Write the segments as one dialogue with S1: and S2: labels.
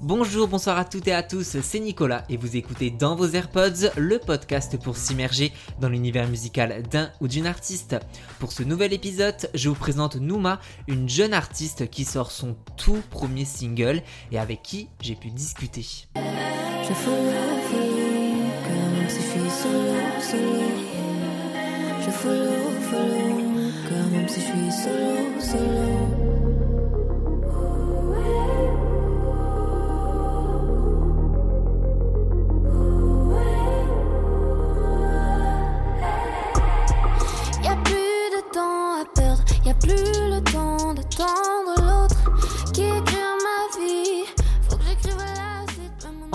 S1: Bonjour, bonsoir à toutes et à tous, c'est Nicolas et vous écoutez dans vos AirPods le podcast pour s'immerger dans l'univers musical d'un ou d'une artiste. Pour ce nouvel épisode, je vous présente Nouma, une jeune artiste qui sort son tout premier single et avec qui j'ai pu discuter.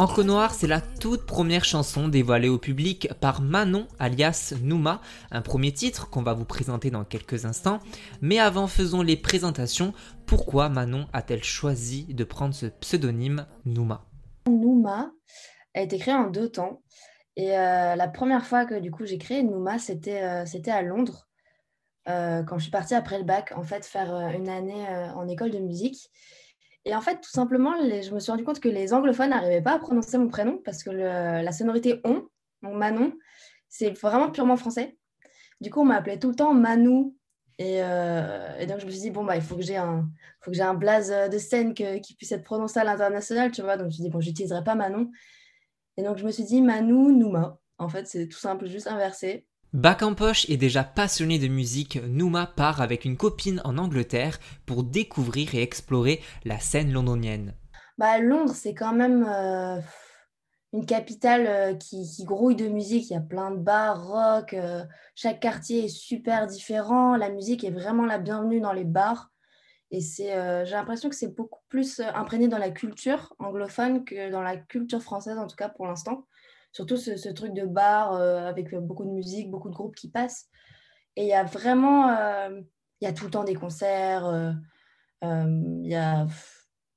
S1: Encre Noire, c'est la toute première chanson dévoilée au public par Manon alias Nouma, un premier titre qu'on va vous présenter dans quelques instants. Mais avant, faisons les présentations. Pourquoi Manon a-t-elle choisi de prendre ce pseudonyme Nouma?
S2: Nouma a été créée en deux temps. Et euh, la première fois que du coup j'ai créé Nouma, c'était euh, à Londres, euh, quand je suis partie après le bac, en fait, faire une année en école de musique. Et en fait, tout simplement, je me suis rendu compte que les anglophones n'arrivaient pas à prononcer mon prénom parce que la sonorité on, mon Manon, c'est vraiment purement français. Du coup, on m'appelait tout le temps Manou. Euh, et, donc, je me suis dit, bon, bah, il faut que j'ai un, un blaze de scène qui puisse être prononcé à l'international, tu vois. Donc, je me suis dit, bon, j'utiliserai pas Manon. Et donc, je me suis dit, Manou, Nouma. En fait, c'est tout simple, juste inversé.
S1: Bac en poche et déjà passionné de musique, Nouma part avec une copine en Angleterre pour découvrir et explorer la scène londonienne.
S2: Bah, Londres, c'est quand même euh, une capitale euh, qui, grouille de musique. Il y a plein de bars, rock. Euh, chaque quartier est super différent. La musique est vraiment la bienvenue dans les bars. Et j'ai l'impression que c'est beaucoup plus imprégné dans la culture anglophone que dans la culture française, en tout cas pour l'instant surtout ce, truc de bar euh, avec beaucoup de musique, beaucoup de groupes qui passent. Et il y a vraiment, euh, il y a tout le temps des concerts. Euh, il y a,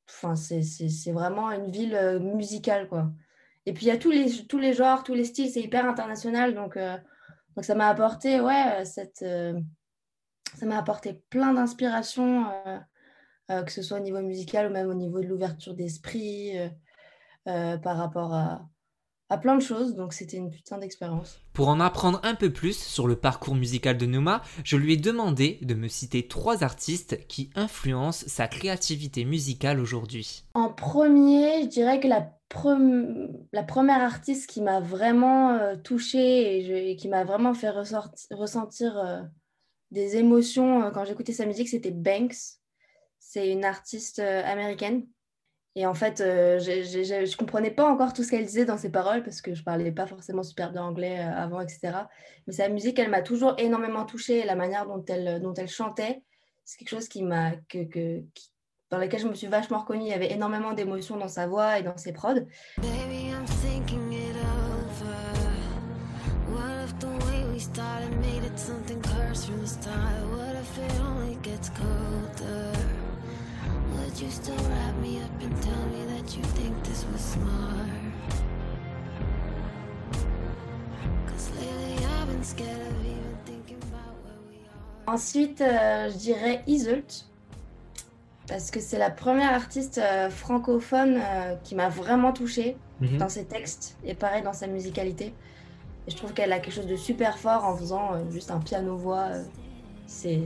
S2: enfin, c'est vraiment une ville musicale, quoi. Et puis il y a tous les, tous les genres, tous les styles, c'est hyper international. Donc, donc ça m'a apporté, ouais, cette, ça m'a apporté plein d'inspiration, que ce soit au niveau musical ou même au niveau de l'ouverture d'esprit par rapport à, à plein de choses, donc c'était une putain d'expérience.
S1: Pour en apprendre un peu plus sur le parcours musical de Nouma, je lui ai demandé de me citer trois artistes qui influencent sa créativité musicale aujourd'hui.
S2: En premier, je dirais que la, la première artiste qui m'a vraiment euh, touchée et, qui m'a vraiment fait ressentir euh, des émotions euh, quand j'écoutais sa musique, c'était Banks. C'est une artiste américaine et en fait, euh, je ne comprenais pas encore tout ce qu'elle disait dans ses paroles parce que je parlais pas forcément super bien anglais euh, avant, etc. Mais sa musique, elle m'a toujours énormément touchée. La manière dont elle, dont elle chantait, c'est quelque chose qui que, dans laquelle je me suis vachement reconnue. Il y avait énormément d'émotions dans sa voix et dans ses prods. Ensuite, euh, je dirais Iseult, parce que c'est la première artiste euh, francophone euh, qui m'a vraiment touchée mhm. dans ses textes et pareil dans sa musicalité. Et je trouve qu'elle a quelque chose de super fort en faisant juste un piano-voix. c'est,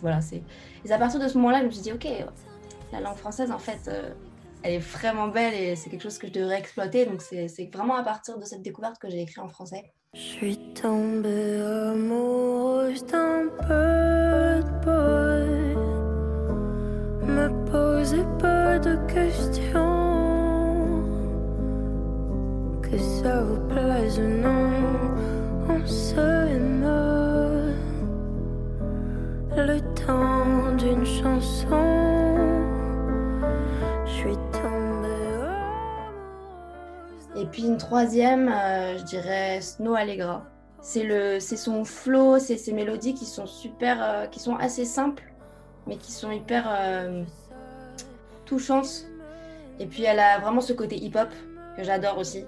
S2: voilà, c'est. Et à partir de ce moment-là, je me suis dit, ok, la langue française, en fait, elle est vraiment belle et c'est quelque chose que je devrais exploiter. Donc c'est vraiment à partir de cette découverte que j'ai écrit en français.
S3: Je suis tombée amoureuse d'un peu de Me posez pas de questions. Que ça vous plaise ou non, on se aime. Le temps d'une chanson.
S2: Et puis une troisième, euh, je dirais Snow Allegra. C'est son flow, c'est ses mélodies qui sont super, euh, qui sont assez simples, mais qui sont hyper euh, touchantes. Et puis elle a vraiment ce côté hip-hop que j'adore aussi.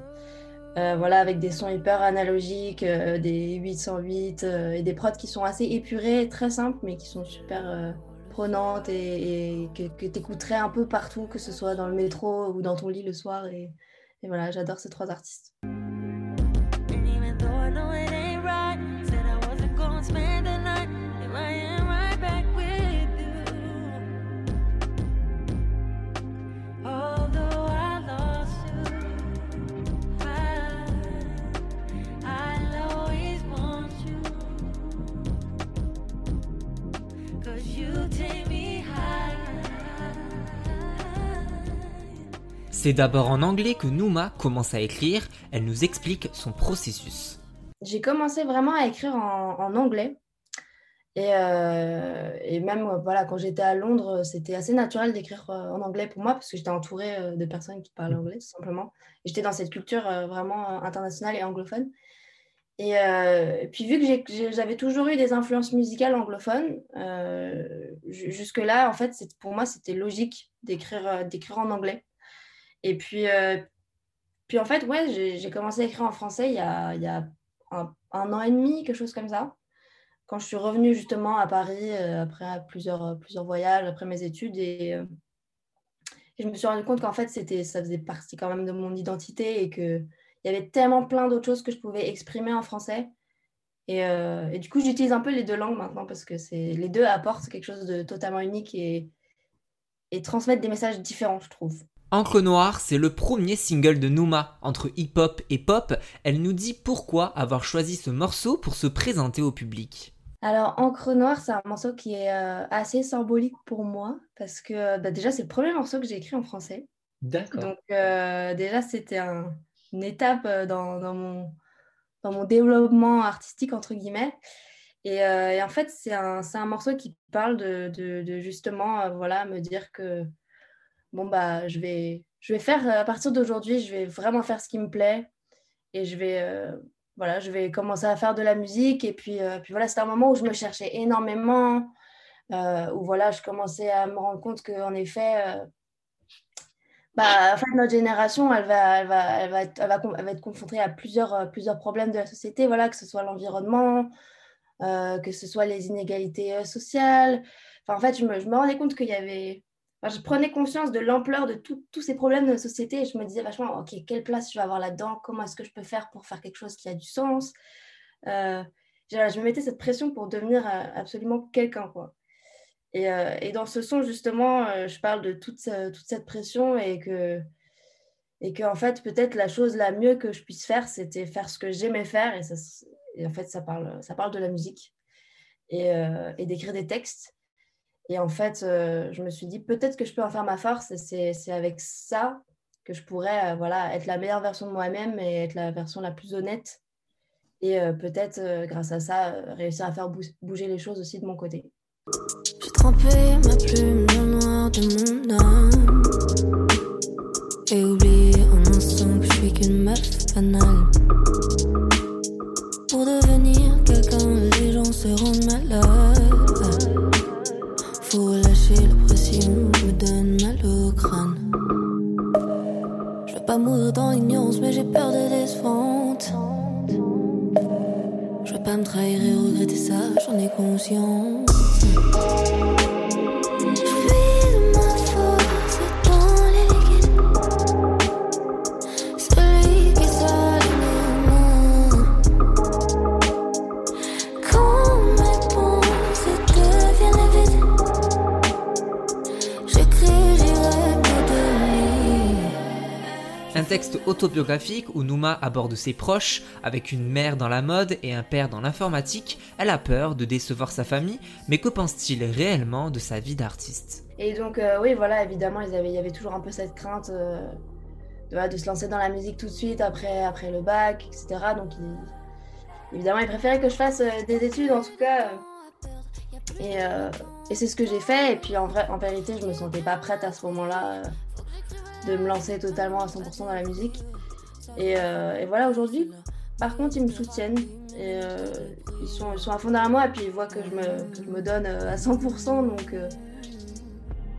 S2: voilà, avec des sons hyper analogiques, des 808 et des prods qui sont assez épurés, très simples, mais qui sont super prenante et, que, que tu écouterais un peu partout, que ce soit dans le métro ou dans ton lit le soir. Et voilà, j'adore ces trois artistes.
S1: C'est d'abord en anglais que Nouma commence à écrire, elle nous explique son processus.
S2: J'ai commencé vraiment à écrire en, anglais. Et, euh, et, même voilà, quand j'étais à Londres, c'était assez naturel d'écrire euh, en anglais pour moi parce que j'étais entourée euh, de personnes qui parlaient anglais, tout simplement. J'étais dans cette culture vraiment internationale et anglophone. Et, puis vu que j'avais toujours eu des influences musicales anglophones, jusque-là, en fait, pour moi, c'était logique d'écrire en anglais. Et puis, euh, puis en fait, ouais, j'ai commencé à écrire en français il y a, un, an et demi, quelque chose comme ça. Quand je suis revenue justement à Paris euh, après plusieurs, plusieurs voyages, après mes études. Et, euh, je me suis rendu compte qu'en fait, ça faisait partie quand même de mon identité et qu'il y avait tellement plein d'autres choses que je pouvais exprimer en français. Et, du coup, j'utilise un peu les deux langues maintenant parce que les deux apportent quelque chose de totalement unique et, et transmettent des messages différents, je trouve.
S1: Encre Noire, c'est le premier single de Nouma. Entre hip-hop et pop, elle nous dit pourquoi avoir choisi ce morceau pour se présenter au public.
S2: Alors, Encre Noire, c'est un morceau qui est euh, assez symbolique pour moi parce que bah, déjà, c'est le premier morceau que j'ai écrit en français.
S1: D'accord.
S2: Donc, euh, déjà, c'était une étape euh, dans, mon, dans mon développement artistique, entre guillemets. Et, en fait, c'est un, un, morceau qui parle de, de justement, voilà, me dire que bon, bah, je vais, je vais faire, à partir d'aujourd'hui, je vais vraiment faire ce qui me plaît et je vais, euh, voilà, je vais commencer à faire de la musique. Et puis, euh, puis voilà, c'était un moment où je me cherchais énormément, euh, où voilà, je commençais à me rendre compte qu'en effet, bah, en notre génération, elle va, elle va, elle va, être, elle va être confrontée à plusieurs, plusieurs problèmes de la société, voilà, que ce soit l'environnement, que ce soit les inégalités sociales. Enfin, en fait, je me, je me rendais compte qu'il y avait je prenais conscience de l'ampleur de tous ces problèmes de la société et je me disais vachement, OK, quelle place je vais avoir là-dedans? Comment est-ce que je peux faire pour faire quelque chose qui a du sens? Euh, je, me mettais cette pression pour devenir euh, absolument quelqu'un. quoi. Et, euh, et, dans ce son, justement, je parle de toute, toute cette pression et que, et que en fait, peut-être la chose la mieux que je puisse faire, c'était faire ce que j'aimais faire. Et, en fait, ça parle, ça parle de la musique et d'écrire des textes. Et en fait, euh, je me suis dit, peut-être que je peux en faire ma force. Et c'est avec ça que je pourrais euh, voilà, être la meilleure version de moi-même et être la version la plus honnête. Et euh, peut-être, grâce à ça, réussir à faire bouger les choses aussi de mon côté.
S3: J'ai trempé ma plume de mon. Et oublié instant que je suis qu'une meuf banale. Dans l'ignorance, mais j'ai peur de décevante. Je veux pas me trahir et regretter ça, j'en ai conscience.
S1: Texte autobiographique où Nouma aborde ses proches, avec une mère dans la mode et un père dans l'informatique, elle a peur de décevoir sa famille, mais que pense-t-il réellement de sa vie d'artiste?
S2: Et donc euh, oui, voilà, évidemment, il y avait toujours un peu cette crainte euh, de, se lancer dans la musique tout de suite après, après le bac, etc. Donc évidemment, il préférait que je fasse euh, des études en tout cas. et, c'est ce que j'ai fait. Et puis en, en vérité, je me sentais pas prête à ce moment-là de me lancer totalement à 100% dans la musique. Euh, et, voilà, aujourd'hui, par contre, ils me soutiennent. Euh, ils, sont, ils sont à fond derrière moi et puis ils voient que je me, me donne euh, à 100%. Donc,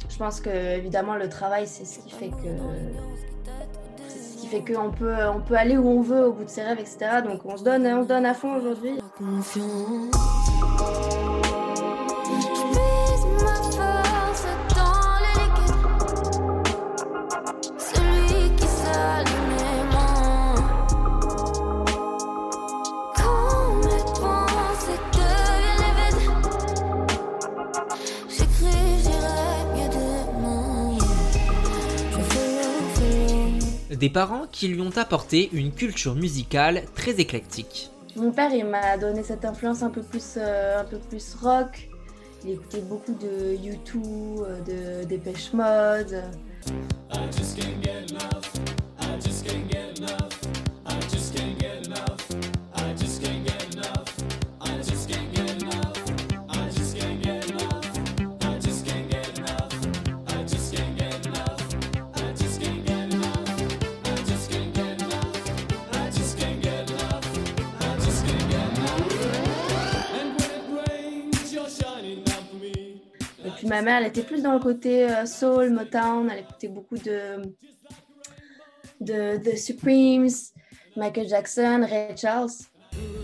S2: je pense que évidemment le travail, c'est ce qui fait que fait qu'on peut, on peut aller où on veut au bout de ses rêves, etc. Donc, on se donne, on se donne à fond aujourd'hui.
S1: Des parents qui lui ont apporté une culture musicale très éclectique.
S2: Mon père, il m'a donné cette influence un peu plus, euh, un peu plus rock. Il écoutait beaucoup de U2, euh, de Dépêche Mode. Ma mère, était plus dans le côté euh, soul, Motown. Elle écoutait beaucoup de, de, de Supremes, Michael Jackson, Ray Charles.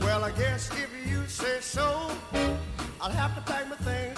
S2: Well, I guess if you say so, I'll have to my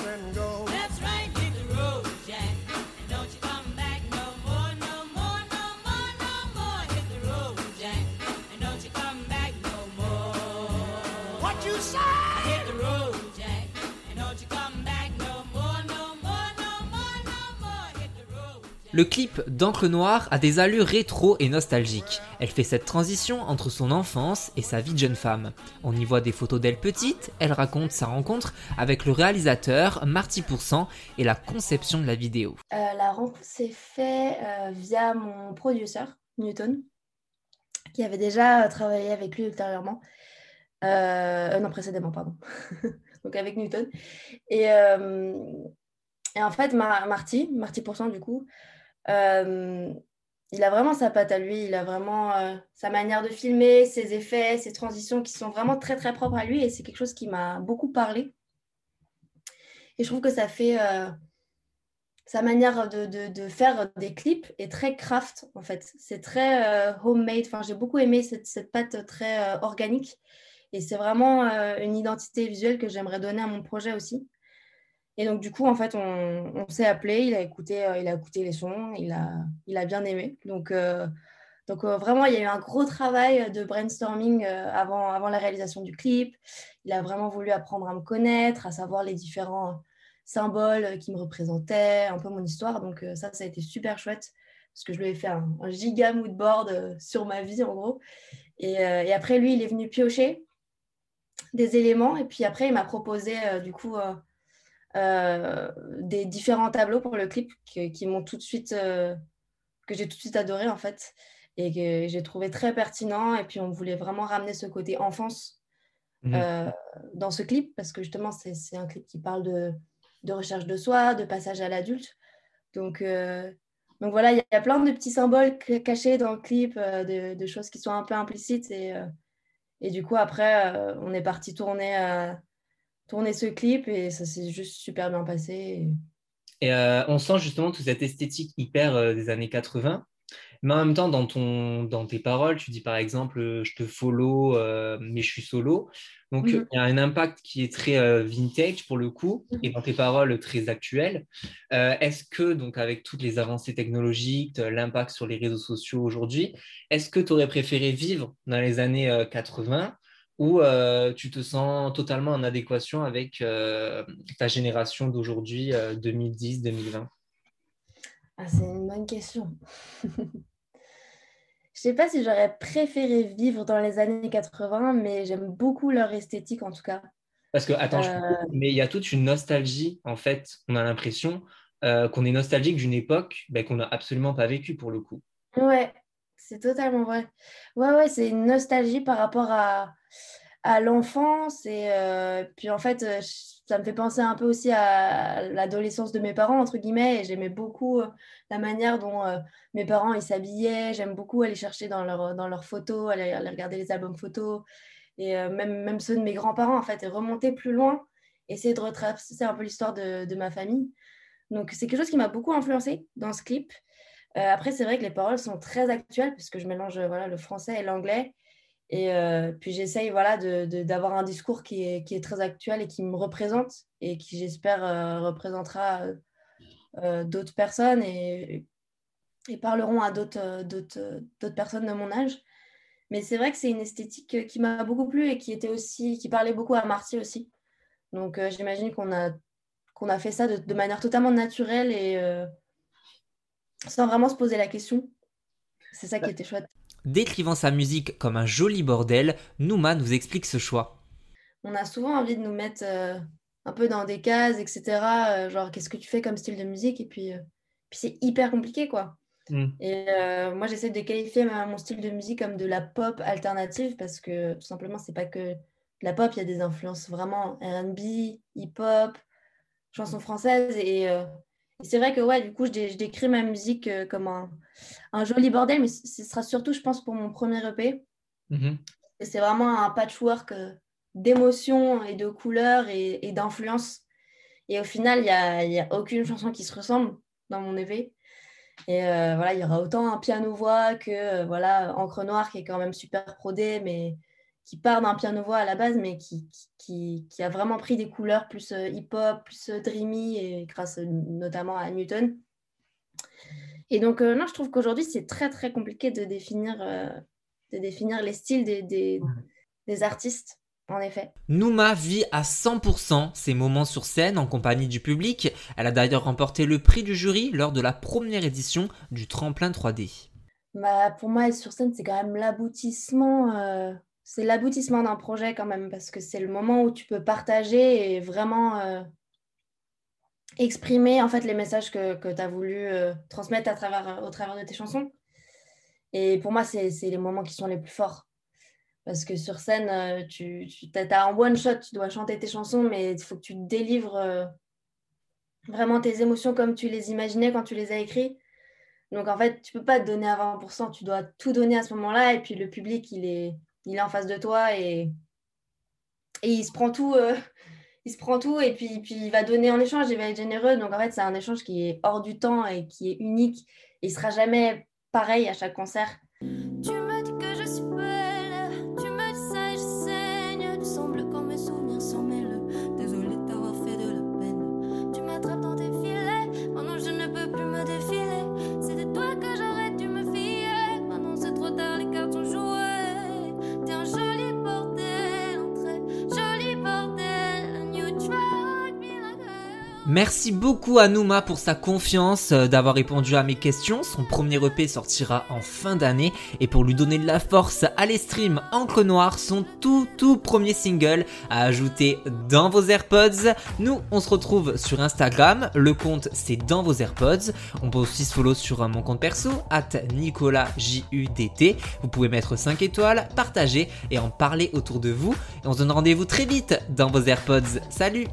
S1: Le clip d'encre noire a des allures rétro et nostalgiques. Elle fait cette transition entre son enfance et sa vie de jeune femme. On y voit des photos d'elle petite, elle raconte sa rencontre avec le réalisateur Marty Pourcent et la conception de la vidéo.
S2: Euh, la rencontre s'est faite euh, via mon producteur, Newton, qui avait déjà travaillé avec lui ultérieurement. Euh, non, précédemment, pardon. Donc avec Newton. Et, euh, en fait, Mar- Marty, Marty Pourcent, du coup, euh, il a vraiment sa patte à lui, il a vraiment euh, sa manière de filmer, ses effets, ses transitions qui sont vraiment très très propres à lui et c'est quelque chose qui m'a beaucoup parlé. Et je trouve que ça fait euh, sa manière de, faire des clips est très craft en fait. C'est très euh, homemade. Enfin, j'ai beaucoup aimé cette, cette patte très euh, organique et c'est vraiment euh, une identité visuelle que j'aimerais donner à mon projet aussi. Et donc, du coup, en fait, on, s'est appelé, il a, écouté, euh, il a écouté les sons, il a, il a bien aimé. Donc, euh, donc euh, vraiment, il y a eu un gros travail de brainstorming avant, avant la réalisation du clip. Il a vraiment voulu apprendre à me connaître, à savoir les différents symboles qui me représentaient, un peu mon histoire. Donc, ça, ça a été super chouette parce que je lui ai fait un, un giga mood board sur ma vie, en gros. Et, après, lui, il est venu piocher des éléments. Et puis après, il m'a proposé, du coup, euh, des différents tableaux pour le clip que- qui m'ont tout de suite, euh, que j'ai tout de suite adoré en fait, et que j'ai trouvé très pertinent. Et puis on voulait vraiment ramener ce côté enfance
S1: Mhm.
S2: euh, dans ce clip, parce que justement, c'est un clip qui parle de, de recherche de soi, de passage à l'adulte. Donc, donc voilà, il y a plein de petits symboles ca- cachés dans le clip, de, de choses qui sont un peu implicites. Et, et du coup, après, on est parti tourner, euh, tourner ce clip et ça s'est juste super bien passé. Et-
S1: Et euh, on sent justement toute cette esthétique hyper euh, des années 80. Mais en même temps, dans, ton, dans tes paroles, tu dis par exemple, euh, je te follow, euh, mais je suis solo. Donc,
S2: Mhm.
S1: il y a un impact qui est très euh, vintage pour le coup, et dans tes paroles très actuelles. Euh, est-ce que, donc, avec toutes les avancées technologiques, l'impact sur les réseaux sociaux aujourd'hui, est-ce que tu aurais préféré vivre dans les années euh, 80 ou euh, tu te sens totalement en adéquation avec euh, ta génération d'aujourd'hui, euh, 2010-2020
S2: Ah, c'est une bonne question. Je sais pas si j'aurais préféré vivre dans les années 80, mais j'aime beaucoup leur esthétique en tout cas.
S1: Parce que, attends, je
S2: Euh,
S1: mais il y a toute une nostalgie, en fait, on a l'impression euh, qu'on est nostalgique d'une époque ben, qu'on n'a absolument pas vécue pour le coup.
S2: Ouais, c'est totalement vrai. Ouais, ouais, c'est une nostalgie par rapport à, à l'enfance. Et euh, puis en fait, euh, ça me fait penser un peu aussi à l'adolescence de mes parents, entre guillemets. Et j'aimais beaucoup euh, la manière dont mes parents ils s'habillaient. J'aime beaucoup aller chercher dans, leur, dans leurs photos, aller, regarder les albums photos. Et même, même ceux de mes grands-parents, en fait, et remonter plus loin, essayer de retracer un peu l'histoire de, de ma famille. Donc c'est quelque chose qui m'a beaucoup influencé dans ce clip. Euh, après, c'est vrai que les paroles sont très actuelles puisque je mélange euh, voilà, le français et l'anglais. Et euh, puis j'essaye voilà, de, de- d'avoir un discours qui est, qui est très actuel et qui me représente et qui, j'espère, représentera d'autres personnes et, et parleront à d'autres, personnes de mon âge. Mais c'est vrai que c'est une esthétique qui m'a beaucoup plu et qui était aussi, qui parlait beaucoup à Marty aussi. Donc j'imagine qu'on a, qu'on a fait ça de, de manière totalement naturelle et sans vraiment se poser la question. c'est ça qui était chouette.
S1: Décrivant sa musique comme un joli bordel, Nouma nous explique ce choix.
S2: On a souvent envie de nous mettre euh, un peu dans des cases, etc. euh, genre, qu'est-ce que tu fais comme style de musique Et puis, euh, puis c'est hyper compliqué, quoi.
S1: Mm.
S2: Et euh, moi, j'essaie de qualifier ma- mon style de musique comme de la pop alternative parce que tout simplement, c'est pas que de la pop, il y a des influences vraiment RB, hip-hop, chansons françaises. Et, euh, et c'est vrai que, ouais, du coup, je, dé- je décris ma musique euh, comme un, un joli bordel, mais ce sera surtout, je pense, pour mon premier EP.
S1: Mhm.
S2: Et c'est vraiment un patchwork euh, d'émotions et de couleurs et, et d'influences. Et au final, il n'y a, y a aucune chanson qui se ressemble dans mon EP. Et euh, voilà, il y aura autant un piano-voix que voilà, Encre Noire qui est quand même super prodé, mais qui part d'un piano-voix à la base, mais qui, qui, qui- a vraiment pris des couleurs plus euh, hip-hop, plus euh, dreamy, et grâce euh, notamment à Newton. Et donc, euh, non, je trouve qu'aujourd'hui, c'est très, très compliqué de définir, euh, de définir les styles des, des, des artistes, en effet.
S1: Nouma vit à 100% ses moments sur scène en compagnie du public. Elle a d'ailleurs remporté le prix du jury lors de la première édition du Tremplin 3D.
S2: Bah, pour moi, être sur scène, c'est quand même l'aboutissement. euh, c'est l'aboutissement d'un projet quand même, parce que c'est le moment où tu peux partager et vraiment euh, exprimer en fait les messages que, que tu as voulu euh, transmettre travers, au travers de tes chansons. Et pour moi, c'est les moments qui sont les plus forts. Parce que sur scène, euh, tu, tu as, un one-shot, tu dois chanter tes chansons, mais il faut que tu délivres euh, vraiment tes émotions comme tu les imaginais quand tu les as écrites. Donc en fait, tu peux pas te donner à 20%, tu dois tout donner à ce moment-là, et puis le public, il est, il est en face de toi et, il se prend tout, euh, il se prend tout, et puis, puis il va donner en échange, il va être généreux. Donc en fait, c'est un échange qui est hors du temps et qui est unique, il sera jamais pareil à chaque concert.
S1: Merci beaucoup à Nouma pour sa confiance, euh, d'avoir répondu à mes questions. Son premier EP sortira en fin d'année et pour lui donner de la force, allez stream Encre Noire, son tout tout premier single à ajouter dans vos AirPods. Nous, on se retrouve sur Instagram, le compte c'est dans vos AirPods. On peut aussi se follow sur euh, mon compte perso, at NicolasJUDT. Vous pouvez mettre 5 étoiles, partager et en parler autour de vous. Et on se donne rendez-vous très vite dans vos AirPods. Salut